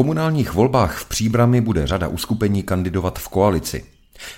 Komunálních volbách v Příbrami bude řada uskupení kandidovat v koalici.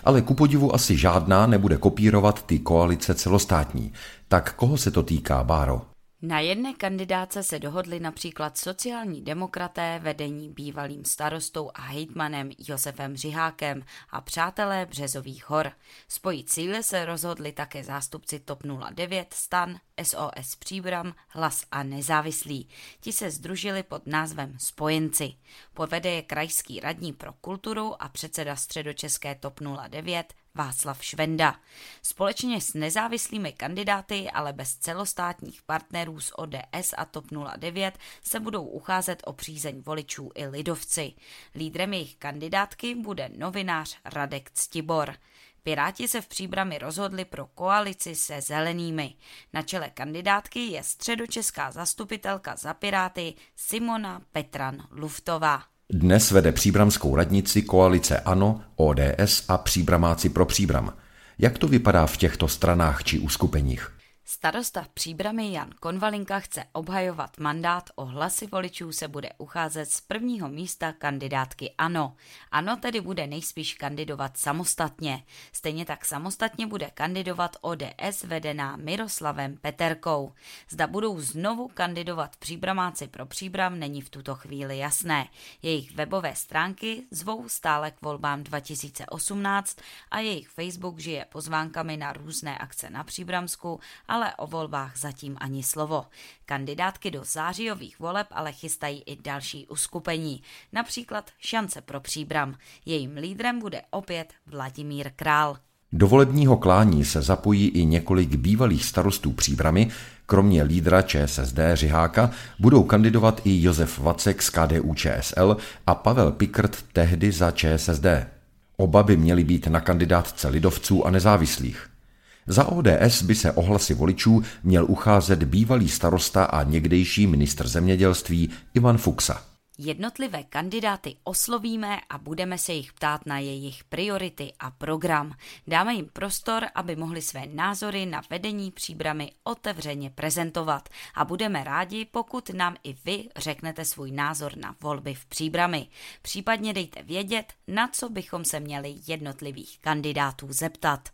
Ale ku podivu asi žádná nebude kopírovat ty koalice celostátní. Tak koho se to týká, Báro? Na jedné kandidáce se dohodli například sociální demokraté vedení bývalým starostou a hejtmanem Josefem Řihákem a přátelé Březových hor. Spojit síly se rozhodli také zástupci TOP 09, STAN, SOS Příbram, Hlas a Nezávislí. Ti se združili pod názvem Spojenci. Povede je krajský radní pro kulturu a předseda středočeské TOP 09 Václav Švenda. Společně s nezávislými kandidáty, ale bez celostátních partnerů z ODS a TOP 09 se budou ucházet o přízeň voličů i lidovci. Lídrem jejich kandidátky bude novinář Radek Ctibor. Piráti se v příbrami rozhodli pro koalici se zelenými. Na čele kandidátky je středočeská zastupitelka za Piráty Simona Petran Luftová. Dnes vede příbramskou radnici koalice ANO, ODS a příbramáci pro příbram. Jak to vypadá v těchto stranách či uskupeních? Starosta příbramy Jan Konvalinka chce obhajovat mandát, o hlasy voličů se bude ucházet z prvního místa kandidátky ANO. ANO tedy bude nejspíš kandidovat samostatně. Stejně tak samostatně bude kandidovat ODS vedená Miroslavem Peterkou. Zda budou znovu kandidovat příbramáci pro příbram není v tuto chvíli jasné. Jejich webové stránky zvou stále k volbám 2018 a jejich Facebook žije pozvánkami na různé akce na Příbramsku, ale o volbách zatím ani slovo. Kandidátky do zářijových voleb ale chystají i další uskupení, například Šance pro příbram. Jejím lídrem bude opět Vladimír Král. Do volebního klání se zapojí i několik bývalých starostů příbramy, kromě lídra ČSSD Řiháka budou kandidovat i Josef Vacek z KDU ČSL a Pavel Pikrt tehdy za ČSSD. Oba by měli být na kandidátce lidovců a nezávislých. Za ODS by se ohlasy voličů měl ucházet bývalý starosta a někdejší ministr zemědělství Ivan Fuxa. Jednotlivé kandidáty oslovíme a budeme se jich ptát na jejich priority a program. Dáme jim prostor, aby mohli své názory na vedení příbramy otevřeně prezentovat a budeme rádi, pokud nám i vy řeknete svůj názor na volby v příbrami. Případně dejte vědět, na co bychom se měli jednotlivých kandidátů zeptat.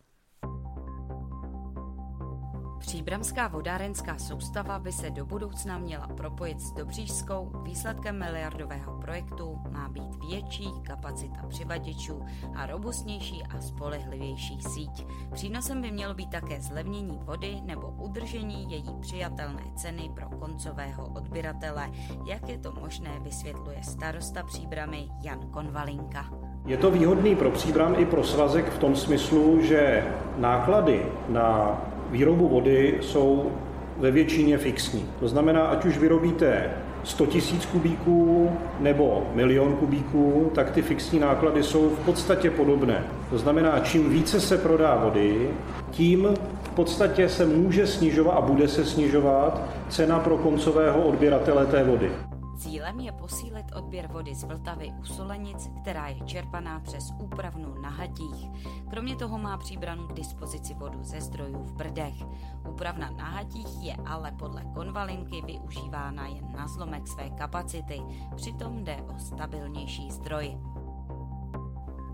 Příbramská vodárenská soustava by se do budoucna měla propojit s Dobřížskou. Výsledkem miliardového projektu má být větší kapacita přivaděčů a robustnější a spolehlivější síť. Přínosem by mělo být také zlevnění vody nebo udržení její přijatelné ceny pro koncového odběratele, jak je to možné, vysvětluje starosta Příbramy Jan Konvalinka. Je to výhodný pro Příbram i pro svazek v tom smyslu, že náklady na výrobu vody jsou ve většině fixní. To znamená, ať už vyrobíte 100 000 kubíků nebo milion kubíků, tak ty fixní náklady jsou v podstatě podobné. To znamená, čím více se prodá vody, tím v podstatě se může snižovat a bude se snižovat cena pro koncového odběratele té vody. Cílem je posílit odběr vody z Vltavy u Solenic, která je čerpaná přes úpravnu na Hatích. Kromě toho má příbranu k dispozici vodu ze zdrojů v Brdech. Úpravna na Hatích je ale podle konvalinky využívána jen na zlomek své kapacity, přitom jde o stabilnější zdroj.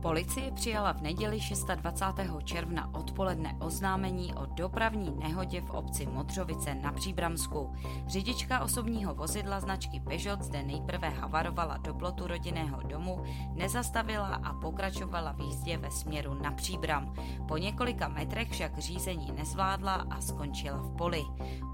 Policie přijala v neděli 26. června odpoledne oznámení o dopravní nehodě v obci Modřovice na Příbramsku. Řidička osobního vozidla značky Peugeot zde nejprve havarovala do plotu rodinného domu, nezastavila a pokračovala v jízdě ve směru na Příbram. Po několika metrech však řízení nezvládla a skončila v poli.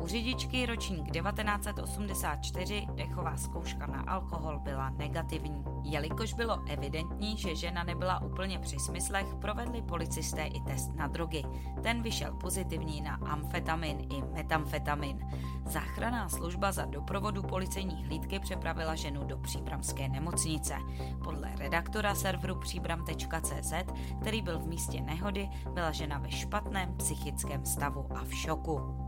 U řidičky ročník 1984 dechová zkouška na alkohol byla negativní. Jelikož bylo evidentní, že žena nebyla úplně při smyslech, provedli policisté i test na drogy. Ten vyšel pozitivní na amfetamin i metamfetamin. Záchranná služba za doprovodu policejní hlídky přepravila ženu do příbramské nemocnice. Podle redaktora serveru příbram.cz, který byl v místě nehody, byla žena ve špatném psychickém stavu a v šoku.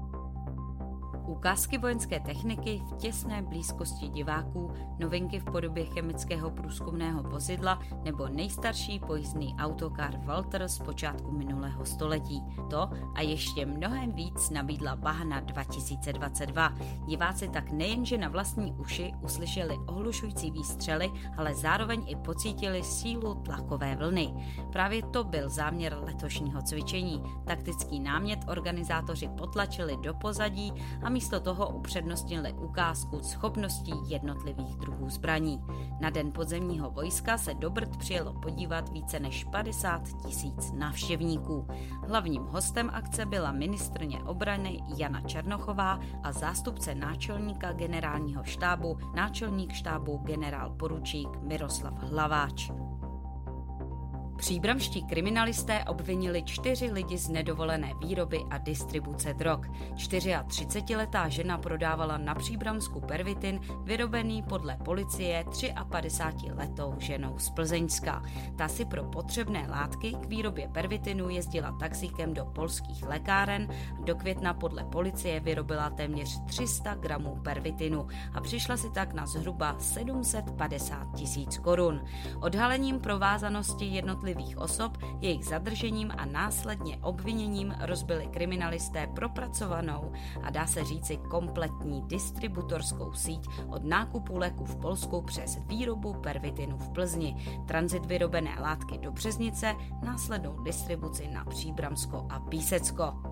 Ukázky vojenské techniky v těsné blízkosti diváků, novinky v podobě chemického průzkumného vozidla nebo nejstarší pojízdný autokar Walter z počátku minulého století. To a ještě mnohem víc nabídla Bahna 2022. Diváci tak nejenže na vlastní uši uslyšeli ohlušující výstřely, ale zároveň i pocítili sílu tlakové vlny. Právě to byl záměr letošního cvičení. Taktický námět organizátoři potlačili do pozadí a místo toho upřednostnili ukázku schopností jednotlivých druhů zbraní. Na den podzemního vojska se do Brd přijelo podívat více než 50 tisíc návštěvníků. Hlavním hostem akce byla ministrně obrany Jana Černochová a zástupce náčelníka generálního štábu, náčelník štábu generál poručík Miroslav Hlaváč. Příbramští kriminalisté obvinili čtyři lidi z nedovolené výroby a distribuce drog. 34-letá žena prodávala na Příbramsku pervitin vyrobený podle policie 53-letou ženou z Plzeňska. Ta si pro potřebné látky k výrobě pervitinu jezdila taxíkem do polských lékáren. Do května podle policie vyrobila téměř 300 gramů pervitinu a přišla si tak na zhruba 750 tisíc korun. Odhalením provázanosti jednotlivých jednotlivých osob, jejich zadržením a následně obviněním rozbili kriminalisté propracovanou a dá se říci kompletní distributorskou síť od nákupu léku v Polsku přes výrobu pervitinu v Plzni, tranzit vyrobené látky do Březnice, následnou distribuci na Příbramsko a Písecko.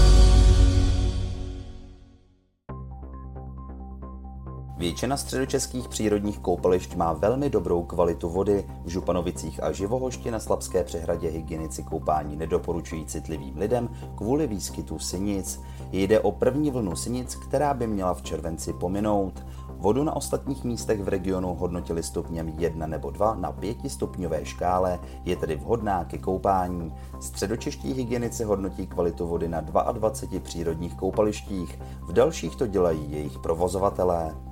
Většina středočeských přírodních koupališť má velmi dobrou kvalitu vody. V Županovicích a Živohošti na Slabské přehradě hygienici koupání nedoporučují citlivým lidem kvůli výskytu sinic. Jde o první vlnu sinic, která by měla v červenci pominout. Vodu na ostatních místech v regionu hodnotili stupněm 1 nebo 2 na 5 stupňové škále, je tedy vhodná ke koupání. Středočeští hygienici hodnotí kvalitu vody na 22 přírodních koupalištích, v dalších to dělají jejich provozovatelé.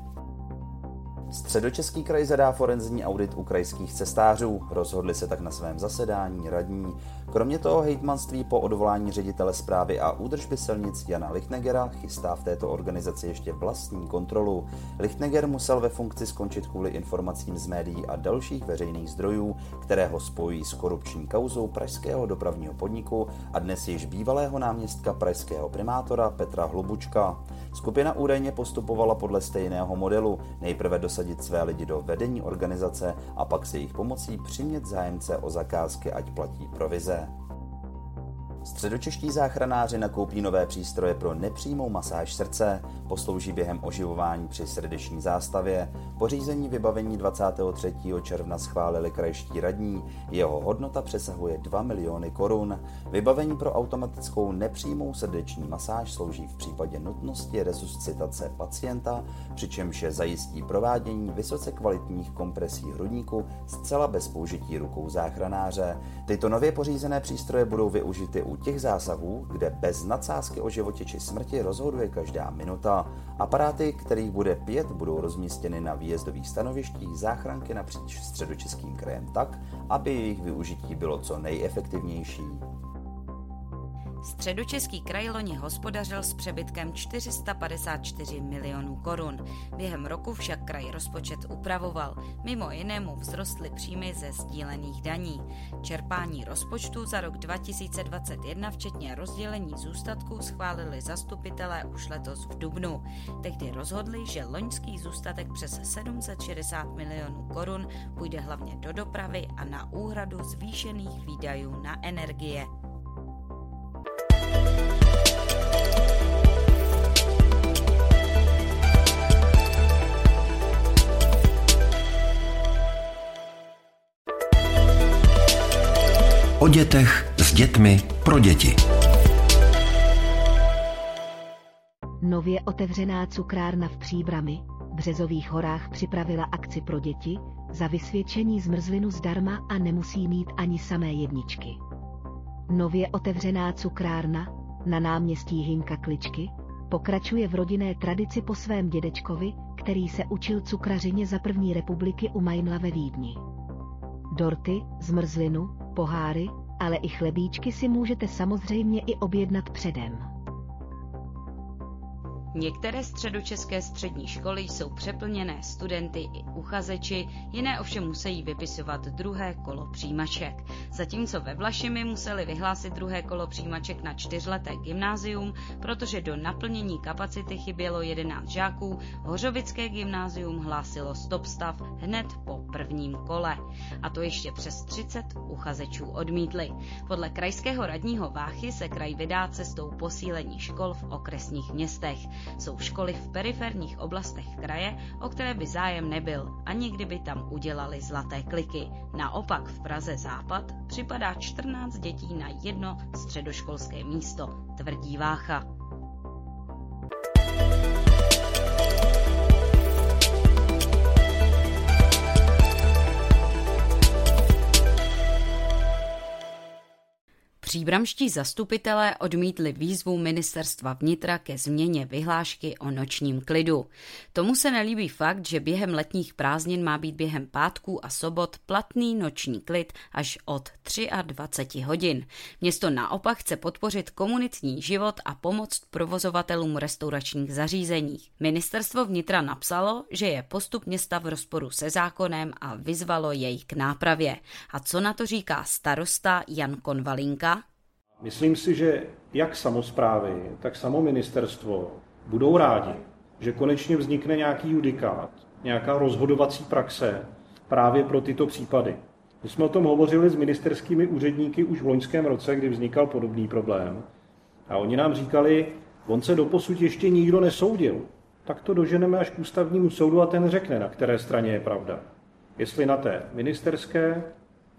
Středočeský kraj zadá forenzní audit u krajských cestářů. Rozhodli se tak na svém zasedání radní. Kromě toho hejtmanství po odvolání ředitele zprávy a údržby silnic Jana Lichtnegera chystá v této organizaci ještě vlastní kontrolu. Lichtneger musel ve funkci skončit kvůli informacím z médií a dalších veřejných zdrojů, které ho spojí s korupční kauzou pražského dopravního podniku a dnes již bývalého náměstka pražského primátora Petra Hlubučka. Skupina údajně postupovala podle stejného modelu. Nejprve dosáhla dosadit své lidi do vedení organizace a pak se jejich pomocí přimět zájemce o zakázky, ať platí provize. Středočeští záchranáři nakoupí nové přístroje pro nepřímou masáž srdce, poslouží během oživování při srdeční zástavě. Pořízení vybavení 23. června schválili krajští radní, jeho hodnota přesahuje 2 miliony korun. Vybavení pro automatickou nepřímou srdeční masáž slouží v případě nutnosti resuscitace pacienta, přičemž je zajistí provádění vysoce kvalitních kompresí hrudníku zcela bez použití rukou záchranáře. Tyto nově pořízené přístroje budou využity u těch zásahů, kde bez nadsázky o životě či smrti rozhoduje každá minuta. Aparáty, kterých bude pět, budou rozmístěny na výjezdových stanovištích záchranky napříč středočeským krajem tak, aby jejich využití bylo co nejefektivnější. Středočeský kraj loni hospodařil s přebytkem 454 milionů korun. Během roku však kraj rozpočet upravoval. Mimo jinému vzrostly příjmy ze sdílených daní. Čerpání rozpočtu za rok 2021 včetně rozdělení zůstatků schválili zastupitelé už letos v Dubnu. Tehdy rozhodli, že loňský zůstatek přes 760 milionů korun půjde hlavně do dopravy a na úhradu zvýšených výdajů na energie. O dětech s dětmi pro děti. Nově otevřená cukrárna v Příbrami, Březových horách připravila akci pro děti za vysvědčení zmrzlinu zdarma a nemusí mít ani samé jedničky. Nově otevřená cukrárna na náměstí Hinka Kličky pokračuje v rodinné tradici po svém dědečkovi, který se učil cukrařině za první republiky u Majmla ve Vídni. Dorty, zmrzlinu, poháry, ale i chlebíčky si můžete samozřejmě i objednat předem. Některé středočeské střední školy jsou přeplněné studenty i uchazeči, jiné ovšem musí vypisovat druhé kolo přijímaček. Zatímco ve Vlašimi museli vyhlásit druhé kolo přijímaček na čtyřleté gymnázium, protože do naplnění kapacity chybělo 11 žáků, Hořovické gymnázium hlásilo stop stav hned po prvním kole. A to ještě přes 30 uchazečů odmítli. Podle krajského radního Váchy se kraj vydá cestou posílení škol v okresních městech. Jsou školy v periferních oblastech kraje, o které by zájem nebyl, ani kdyby tam udělali zlaté kliky. Naopak v Praze Západ připadá 14 dětí na jedno středoškolské místo, tvrdí Vácha. Příbramští zastupitelé odmítli výzvu ministerstva vnitra ke změně vyhlášky o nočním klidu. Tomu se nelíbí fakt, že během letních prázdnin má být během pátků a sobot platný noční klid až od 23 hodin. Město naopak chce podpořit komunitní život a pomoct provozovatelům restauračních zařízení. Ministerstvo vnitra napsalo, že je postup města v rozporu se zákonem a vyzvalo jej k nápravě. A co na to říká starosta Jan Konvalinka? Myslím si, že jak samozprávy, tak samo ministerstvo budou rádi, že konečně vznikne nějaký judikát, nějaká rozhodovací praxe právě pro tyto případy. My jsme o tom hovořili s ministerskými úředníky už v loňském roce, kdy vznikal podobný problém. A oni nám říkali, on se doposud ještě nikdo nesoudil. Tak to doženeme až k ústavnímu soudu a ten řekne, na které straně je pravda. Jestli na té ministerské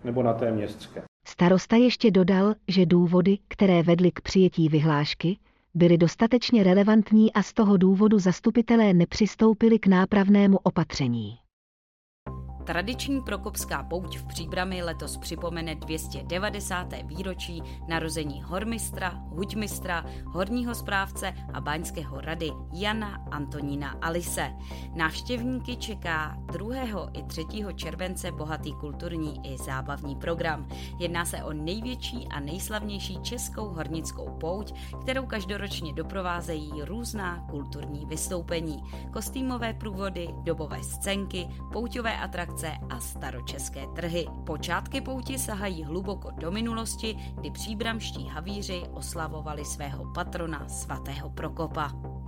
nebo na té městské. Starosta ještě dodal, že důvody, které vedly k přijetí vyhlášky, byly dostatečně relevantní a z toho důvodu zastupitelé nepřistoupili k nápravnému opatření. Tradiční Prokopská pouť v Příbrami letos připomene 290. výročí narození hormistra, huďmistra, horního správce a báňského rady Jana Antonína Alise. Návštěvníky čeká 2. i 3. července bohatý kulturní i zábavní program. Jedná se o největší a nejslavnější českou hornickou pouť, kterou každoročně doprovázejí různá kulturní vystoupení, kostýmové průvody, dobové scénky, pouťové atrakce akce a staročeské trhy. Počátky pouti sahají hluboko do minulosti, kdy příbramští havíři oslavovali svého patrona svatého Prokopa.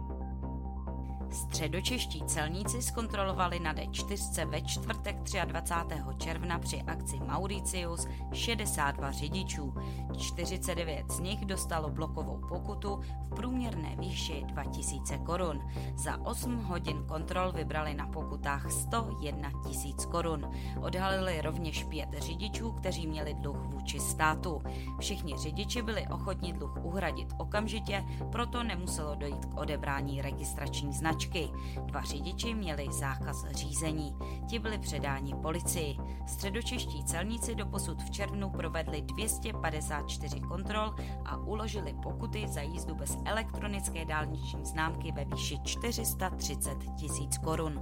Středočeští celníci zkontrolovali na D4 ve čtvrtek 23. června při akci Mauricius 62 řidičů. 49 z nich dostalo blokovou pokutu v průměrné výši 2000 korun. Za 8 hodin kontrol vybrali na pokutách 101 tisíc korun. Odhalili rovněž pět řidičů, kteří měli dluh vůči státu. Všichni řidiči byli ochotni dluh uhradit okamžitě, proto nemuselo dojít k odebrání registrační značky značky. Dva řidiči měli zákaz řízení. Ti byli předáni policii. Středočeští celníci doposud v červnu provedli 254 kontrol a uložili pokuty za jízdu bez elektronické dálniční známky ve výši 430 tisíc korun.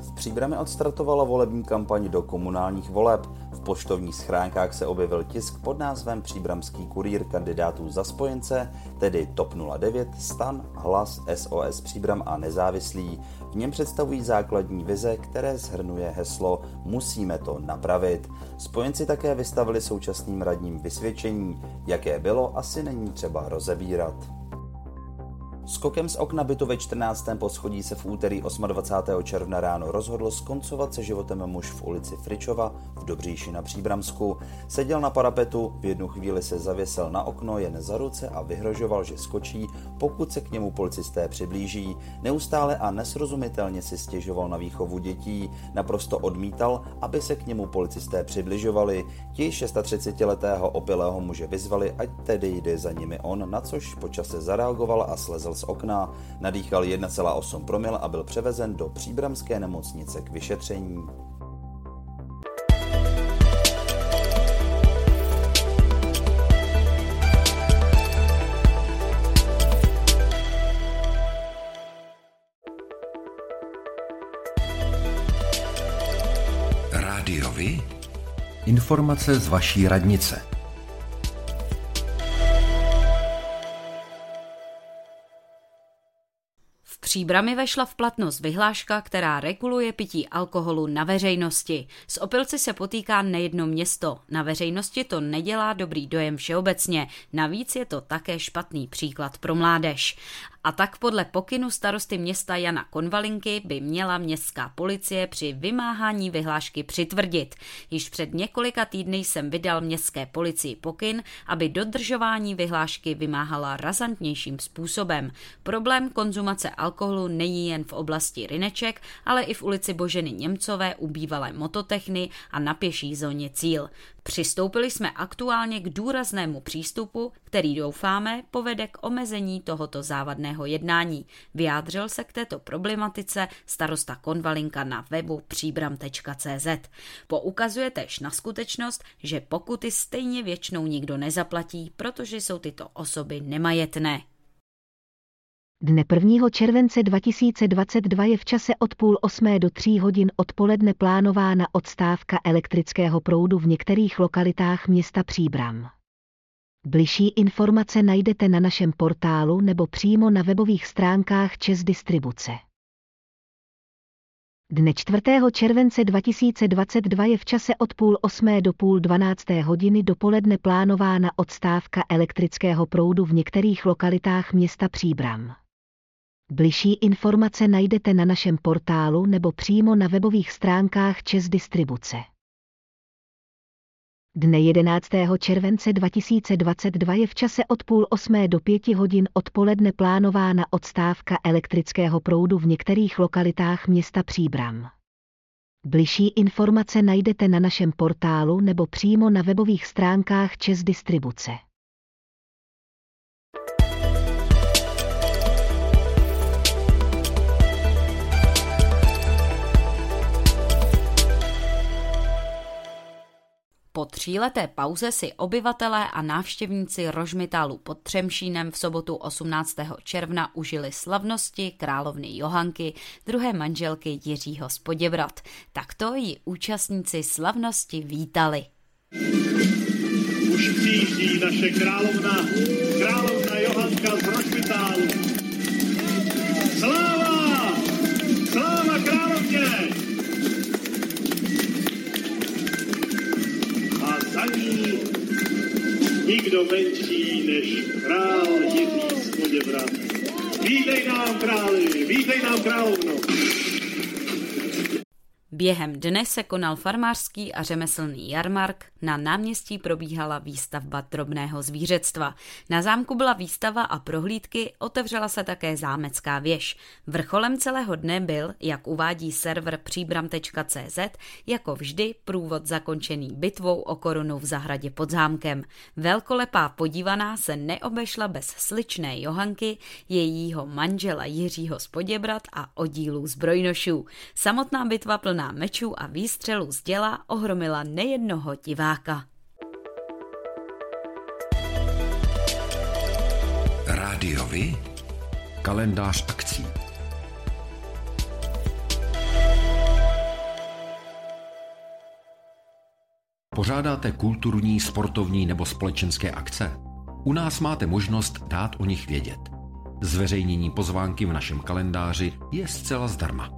V Příbrami odstartovala volební kampaň do komunálních voleb. V poštovních schránkách se objevil tisk pod názvem Příbramský kurýr kandidátů za spojence, tedy TOP 09, STAN, Hlas, SOS Příbram a Nezávislí. V něm představují základní vize, které zhrnuje heslo Musíme to napravit. Spojenci také vystavili současným radním vysvědčení. Jaké bylo, asi není třeba rozebírat. Skokem z okna bytu ve 14. poschodí se v úterý 28. června ráno rozhodl skoncovat se životem muž v ulici Fričova v Dobříši na Příbramsku. Seděl na parapetu, v jednu chvíli se zavěsel na okno jen za ruce a vyhrožoval, že skočí, pokud se k němu policisté přiblíží. Neustále a nesrozumitelně si stěžoval na výchovu dětí, naprosto odmítal, aby se k němu policisté přibližovali. Ti 36-letého opilého muže vyzvali, ať tedy jde za nimi on, na což počase zareagoval a slezl z okna, nadýchal 1,8 promil a byl převezen do příbramské nemocnice k vyšetření. Informace z vaší radnice. Příbrami vešla v platnost vyhláška, která reguluje pití alkoholu na veřejnosti. S opilci se potýká nejedno město. Na veřejnosti to nedělá dobrý dojem všeobecně. Navíc je to také špatný příklad pro mládež. A tak podle pokynu starosty města Jana Konvalinky by měla městská policie při vymáhání vyhlášky přitvrdit. Již před několika týdny jsem vydal městské policii pokyn, aby dodržování vyhlášky vymáhala razantnějším způsobem. Problém konzumace alkoholu není jen v oblasti Rineček, ale i v ulici Boženy Němcové u bývalé mototechny a na pěší zóně Cíl. Přistoupili jsme aktuálně k důraznému přístupu, který doufáme povede k omezení tohoto závadného jednání. Vyjádřil se k této problematice starosta Konvalinka na webu příbram.cz. Poukazuje tež na skutečnost, že pokuty stejně většinou nikdo nezaplatí, protože jsou tyto osoby nemajetné. Dne 1. července 2022 je v čase od půl osmé do tří hodin odpoledne plánována odstávka elektrického proudu v některých lokalitách města Příbram. Bližší informace najdete na našem portálu nebo přímo na webových stránkách Čes Distribuce. Dne 4. července 2022 je v čase od půl osmé do půl dvanácté hodiny dopoledne plánována odstávka elektrického proudu v některých lokalitách města Příbram. Bližší informace najdete na našem portálu nebo přímo na webových stránkách Čes Distribuce. Dne 11. července 2022 je v čase od půl osmé do pěti hodin odpoledne plánována odstávka elektrického proudu v některých lokalitách města Příbram. Bližší informace najdete na našem portálu nebo přímo na webových stránkách Čes Distribuce. Tříleté pauze si obyvatelé a návštěvníci Rožmitálu pod Třemšínem v sobotu 18. června užili slavnosti královny Johanky, druhé manželky Jiřího Spoděbrat. Takto ji účastníci slavnosti vítali. Už naše královna, královna ní nikdo menší než král Jiří z Poděbrat. Vítej nám, králi, vítej nám, královno. Během dne se konal farmářský a řemeslný jarmark, na náměstí probíhala výstavba drobného zvířectva. Na zámku byla výstava a prohlídky, otevřela se také zámecká věž. Vrcholem celého dne byl, jak uvádí server příbram.cz, jako vždy průvod zakončený bitvou o korunu v zahradě pod zámkem. Velkolepá podívaná se neobešla bez sličné Johanky, jejího manžela Jiřího Spoděbrat a oddílů zbrojnošů. Samotná bitva plná mečů a výstřelů z děla ohromila nejednoho diváka. Rádiovi? Kalendář akcí. Pořádáte kulturní, sportovní nebo společenské akce? U nás máte možnost dát o nich vědět. Zveřejnění pozvánky v našem kalendáři je zcela zdarma.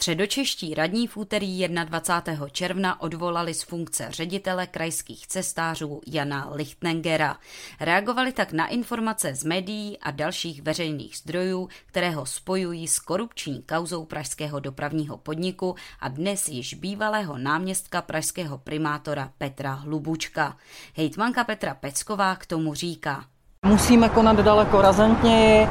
Středočeští radní v úterý 21. června odvolali z funkce ředitele krajských cestářů Jana Lichtnengera. Reagovali tak na informace z médií a dalších veřejných zdrojů, které ho spojují s korupční kauzou pražského dopravního podniku a dnes již bývalého náměstka pražského primátora Petra Hlubučka. Hejtmanka Petra Pecková k tomu říká. Musíme konat daleko razantněji, eh,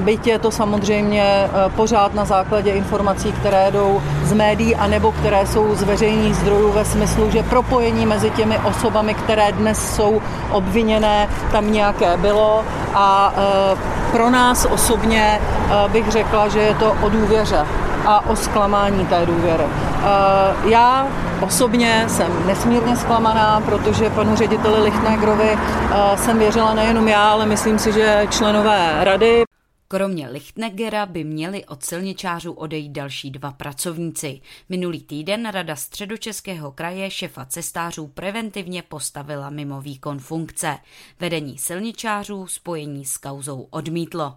byť je to samozřejmě eh, pořád na základě informací, které jdou z médií a nebo které jsou z veřejných zdrojů ve smyslu, že propojení mezi těmi osobami, které dnes jsou obviněné, tam nějaké bylo. A eh, pro nás osobně bych řekla, že je to o důvěře a o zklamání té důvěry. Eh, já osobně jsem nesmírně zklamaná, protože panu řediteli Lichtnegrovi eh, jsem věřila nejenom já, ale myslím si, že členové rady. Kromě Lichtnegera by měli od silničářů odejít další dva pracovníci. Minulý týden Rada středočeského kraje šefa cestářů preventivně postavila mimo výkon funkce. Vedení silničářů spojení s kauzou odmítlo.